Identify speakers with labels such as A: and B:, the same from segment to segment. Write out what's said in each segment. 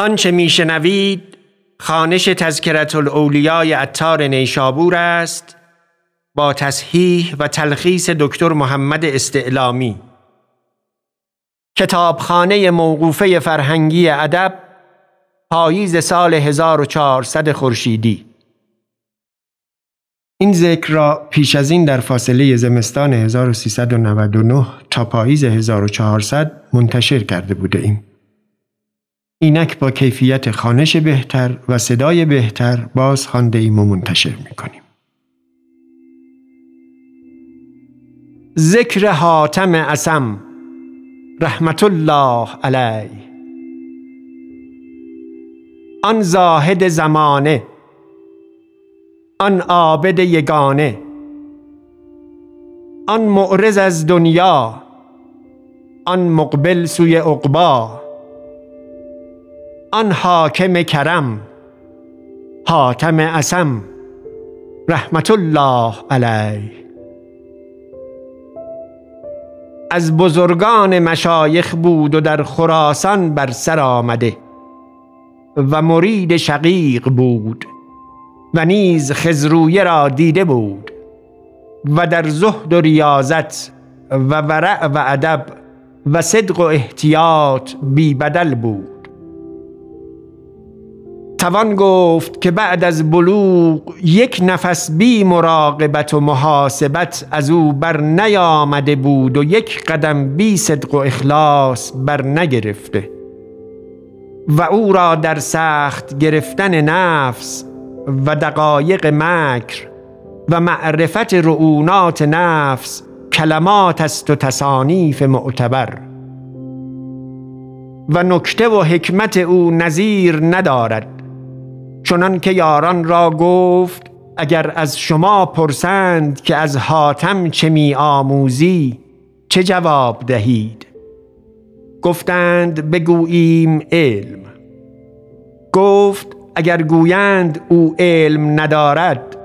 A: آنچه میشنوید خانش تذکرت الاولیای اتار نیشابور است با تصحیح و تلخیص دکتر محمد استعلامی کتابخانه موقوفه فرهنگی ادب پاییز سال 1400 خورشیدی این ذکر را پیش از این در فاصله زمستان 1399 تا پاییز 1400 منتشر کرده بوده ایم. اینک با کیفیت خانش بهتر و صدای بهتر باز خانده ایم و منتشر می کنیم. ذکر حاتم اسم رحمت الله علیه آن زاهد زمانه آن عابد یگانه آن معرض از دنیا آن مقبل سوی عقبا آن حاکم کرم حاتم اسم رحمت الله علیه. از بزرگان مشایخ بود و در خراسان بر سر آمده و مرید شقیق بود و نیز خزرویه را دیده بود و در زهد و ریاضت و ورع و ادب و صدق و احتیاط بی بدل بود. توان گفت که بعد از بلوغ یک نفس بی مراقبت و محاسبت از او بر نیامده بود و یک قدم بی صدق و اخلاص بر نگرفته. و او را در سخت گرفتن نفس و دقایق مکر و معرفت رعونات نفس کلمات است و تصانیف معتبر. و نکته و حکمت او نظیر ندارد. چنان که یاران را گفت اگر از شما پرسند که از حاتم چه می آموزی چه جواب دهید؟ گفتند بگوییم علم. گفت اگر گویند او علم ندارد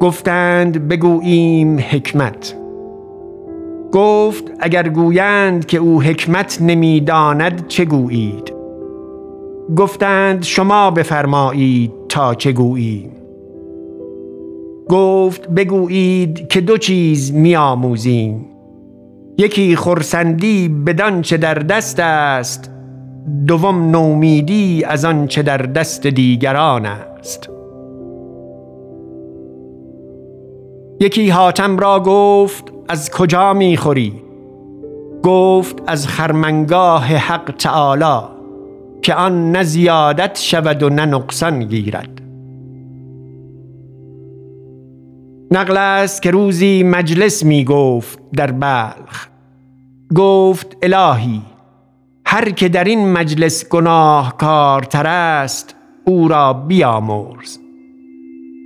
A: گفتند بگوییم حکمت. گفت اگر گویند که او حکمت نمی‌داند چه گویید؟ گفتند شما بفرمایید تا چه گوییم گفت بگویید که دو چیز میآموزیم. یکی خرسندی بدان چه در دست است دوم نومیدی از آن چه در دست دیگران است. یکی حاتم را گفت از کجا می‌خوری؟ گفت از خرمنگاه حق تعالی. که آن نه زیادت شود و نه نقصان گیرد. نقل است که روزی مجلس می گفت در بلخ. گفت الهی هر که در این مجلس گناهکارتر است او را بیامرز.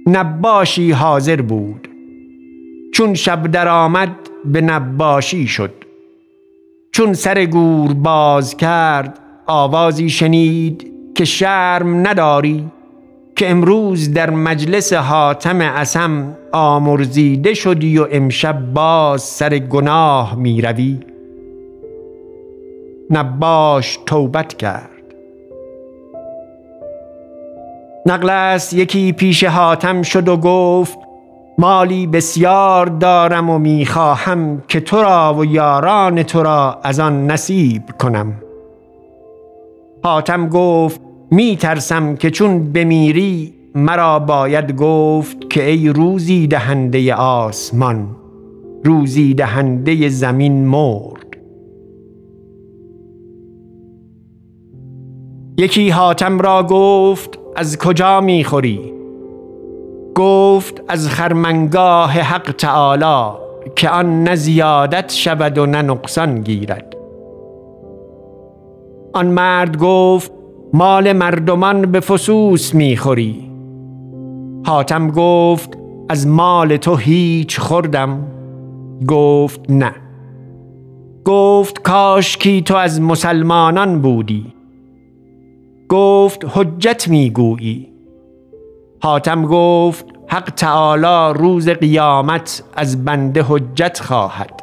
A: نباشی حاضر بود چون شب درآمد به نباشی شد. چون سر گور باز کرد آوازی شنید که شرم نداری که امروز در مجلس حاتم اسم آمرزیده شدی و امشب باز سر گناه می روی نباش توبت کرد. نقل است یکی پیش حاتم شد و گفت مالی بسیار دارم و می‌خواهم که تو را و یاران تو را از آن نصیب کنم. حاتم گفت می ترسم که چون بمیری مرا باید گفت که ای روزی دهنده آسمان روزی دهنده زمین مرد یکی حاتم را گفت از کجا می خوری؟ گفت از خرمنگاه حق تعالی که آن نه زیادت شود و نه نقصان گیرد آن مرد گفت مال مردمان به فسوس می‌خوری. حاتم گفت از مال تو هیچ خوردم. گفت نه. گفت کاش کی تو از مسلمانان بودی. گفت حجت می‌گویی. حاتم گفت حق تعالی روز قیامت از بنده حجت خواهد.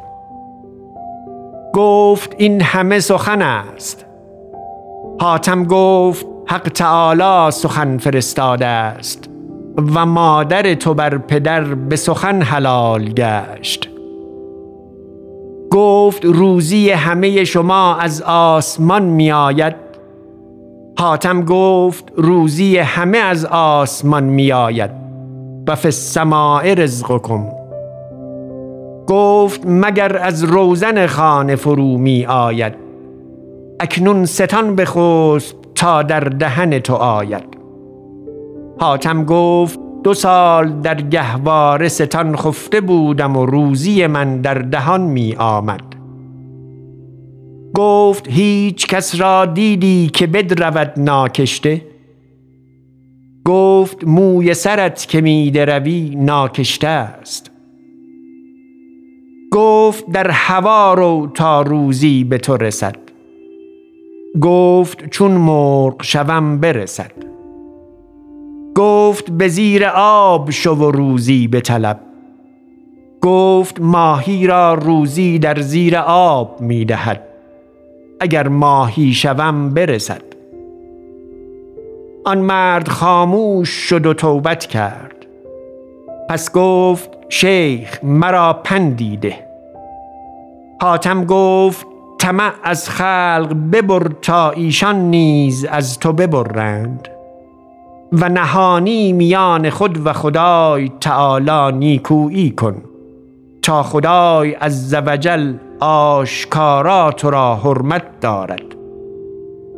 A: گفت این همه سخن است. حاتم گفت حق تعالی سخن فرستاده است و مادر تو بر پدر به سخن حلال گشت. گفت روزی همه شما از آسمان می آید. حاتم گفت روزی همه از آسمان می آید. و فی رزقکم. گفت مگر از روزن خانه فرو می آید. اکنون ستان بخسب تا در دهن تو آید. حاتم گفت دو سال در گهواره ستان خفته بودم و روزی من در دهان می آمد. گفت هیچ کس را دیدی که بدرود ناکشته؟ گفت موی سرت که می دروی ناکشته است. گفت در هوا رو تا روزی به تو رسد. گفت چون مرغ شوم برسد. گفت به زیر آب شو و روزی به طلب گفت ماهی را روزی در زیر آب می دهد. اگر ماهی شوم برسد. آن مرد خاموش شد و توبت کرد. پس گفت شیخ مرا پندیده. حاتم گفت طمع از خلق ببر تا ایشان نیز از تو ببرند. و نهانی میان خود و خدای تعالی نیکویی کن تا خدای از وجل آشکارا تو را حرمت دارد.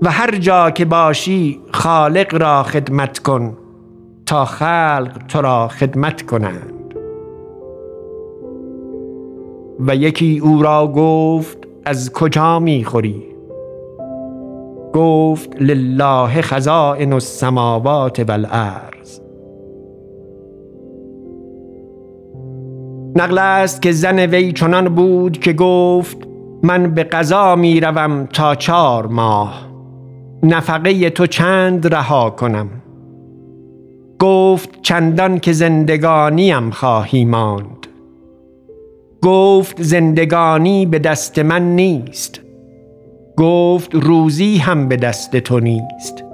A: و هر جا که باشی خالق را خدمت کن تا خلق تو را خدمت کنند. و یکی او را گفت از کجا می خوری گفت لله خزائن السماوات والارض. نقل است که زن وی چنان بود که گفت من به قضا می روم تا چهار ماه. نفقه تو چند رها کنم؟ گفت چندان که زندگانیم خواهی ماند. گفت زندگانی به دست من نیست. گفت روزی هم به دست تو نیست.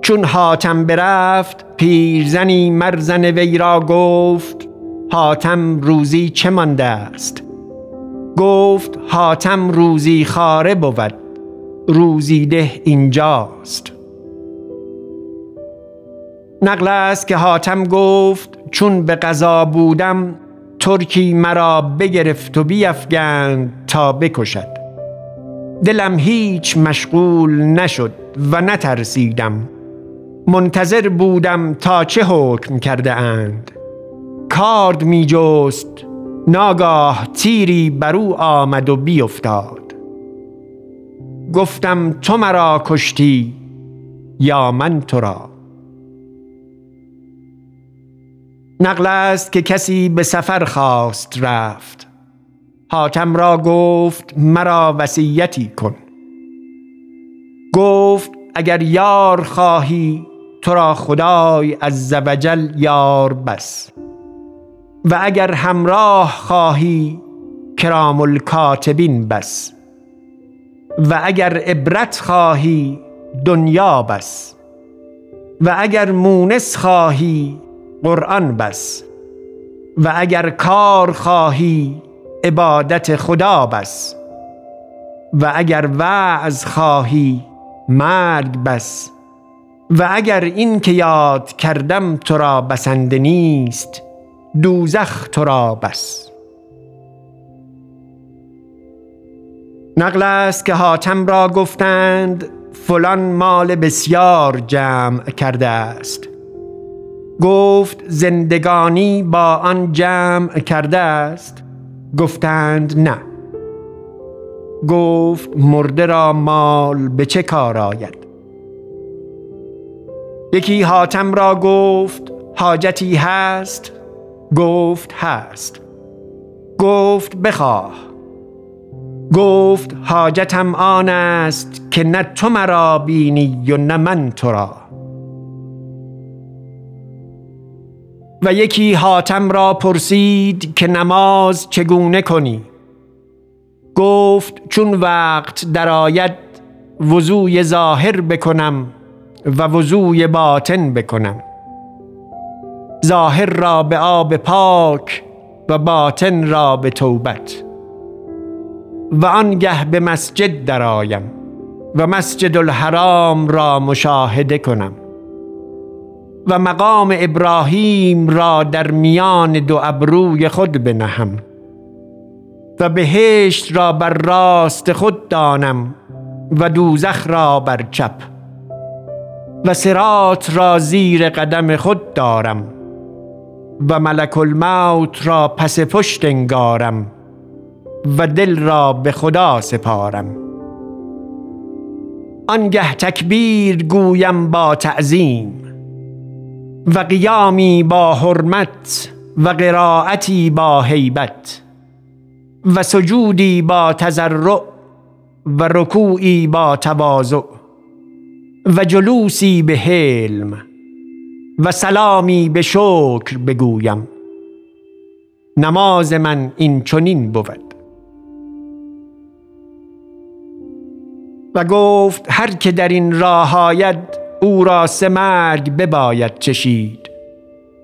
A: چون حاتم برفت پیرزنی مرزن وی را گفت حاتم روزی چه مانده است؟ گفت حاتم روزی خاره بود روزی ده اینجاست. نقل است که حاتم گفت چون به قضا بودم ترکی مرا بگرفت و بیفگند تا بکشد. دلم هیچ مشغول نشد و نترسیدم. منتظر بودم تا چه حکم کرده اند. کارد می جست ناگاه تیری بر او آمد و بیفتاد. گفتم تو مرا کشتی یا من تو را؟ نقل است که کسی به سفر خواست رفت. حاتم را گفت مرا وصیتی کن. گفت اگر یار خواهی تو را خدای از وجل یار بس. و اگر همراه خواهی کرام الکاتبین بس. و اگر عبرت خواهی دنیا بس. و اگر مونس خواهی قرآن بس. و اگر کار خواهی عبادت خدا بس. و اگر وعظ خواهی مرگ بس. و اگر این که یاد کردم تو را بسنده نیست دوزخ تو را بس. نقل است که حاتم را گفتند فلان مال بسیار جمع کرده است. گفت زندگانی با آن جمع کرده است؟ گفتند نه. گفت مرده را مال به چه کار آید؟ یکی حاتم را گفت حاجتی هست؟ گفت هست. گفت بخواه. گفت حاجتم آن است که نه تو مرا بینی و نه من تو را. و یکی حاتم را پرسید که نماز چگونه کنی؟ گفت چون وقت درآید وضوی ظاهر بکنم و وضوی باطن بکنم. ظاهر را به آب پاک و باطن را به توبت. و آنگه به مسجد درآیم و مسجد الحرام را مشاهده کنم. و مقام ابراهیم را در میان دو ابروی خود بنهم و بهشت را بر راست خود دانم و دوزخ را بر چپ و سرات را زیر قدم خود دارم و ملک الموت را پس پشت انگارم و دل را به خدا سپارم. آنگه تکبیر گویم با تعظیم و قیامی با حرمت و قرائتی با هیبت و سجودی با تزرع و رکوعی با تواضع و جلوسی به حلم و سلامی به شکر بگویم. نماز من این چنین بود. و گفت هر که در این راه آید او را سه مرگ بباید چشید.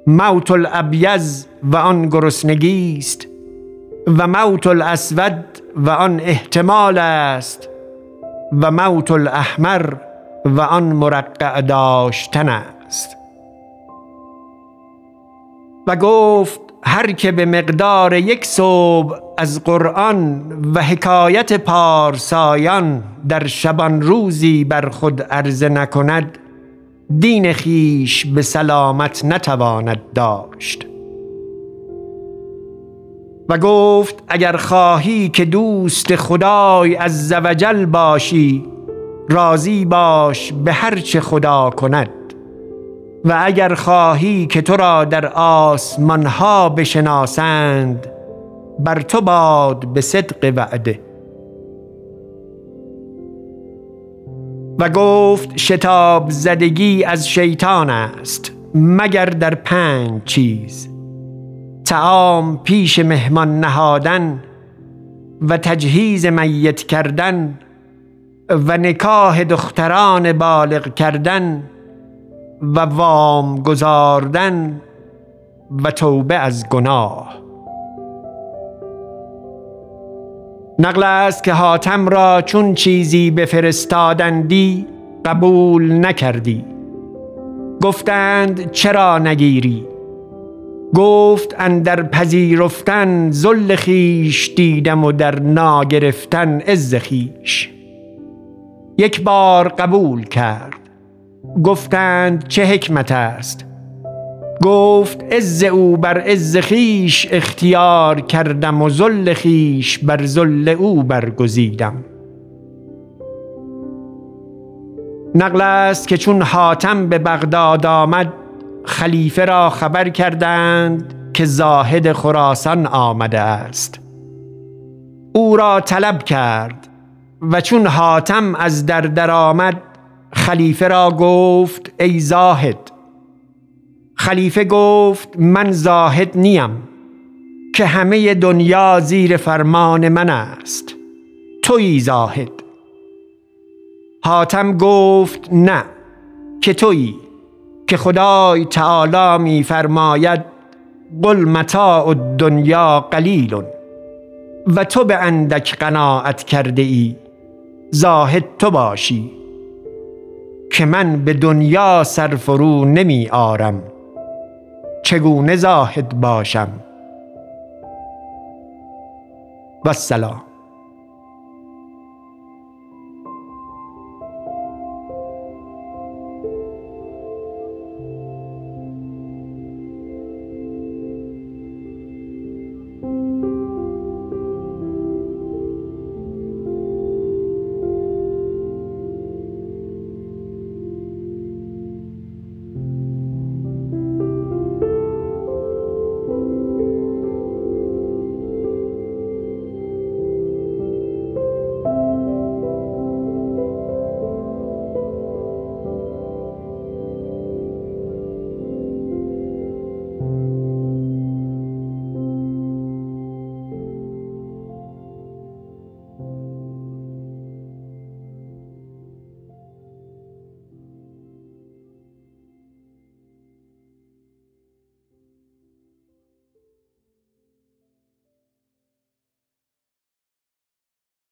A: موت الابیز و آن گرسنگی است و موت الاسود و آن احتمال است و موت الاحمر و آن مرقع داشتن است. و گفت هر که به مقدار یک صبح از قرآن و حکایت پارسایان در شبان روزی بر خود عرضه نکند دین خیش به سلامت نتواند داشت. و گفت اگر خواهی که دوست خدای از زوجل باشی راضی باش به هر چه خدا کند. و اگر خواهی که تو را در آسمان ها بشناسند بر تو باد به صدق وعده. و گفت شتاب زدگی از شیطان است مگر در پنج چیز تعام پیش مهمان نهادن و تجهیز میت کردن و نکاح دختران بالغ کردن و وام گذاردن و توبه از گناه. نقل است که حاتم را چون چیزی بفرستادندی قبول نکردی. گفتند چرا نگیری؟ گفت اندر پذیرفتن ذل خیش دیدم و در ناگرفتن عز خیش یک بار قبول کرد. گفتند چه حکمت است؟ گفت عز او بر عز خیش اختیار کردم و ذل خیش بر ذل او برگزیدم. نقل است که چون حاتم به بغداد آمد خلیفه را خبر کردند که زاهد خراسان آمده است. او را طلب کرد و چون حاتم از در در آمد خلیفه را گفت ای زاهد خلیفه گفت من زاهد نیم که همه دنیا زیر فرمان من است. توی زاهد. حاتم گفت نه که تویی که خدای تعالی می فرماید قل متاع الدنیا قلیل. و تو به اندک قناعت کرده ای زاهد تو باشی که من به دنیا سرفرو نمی آرم. چگونه زاهد باشم؟ و سلام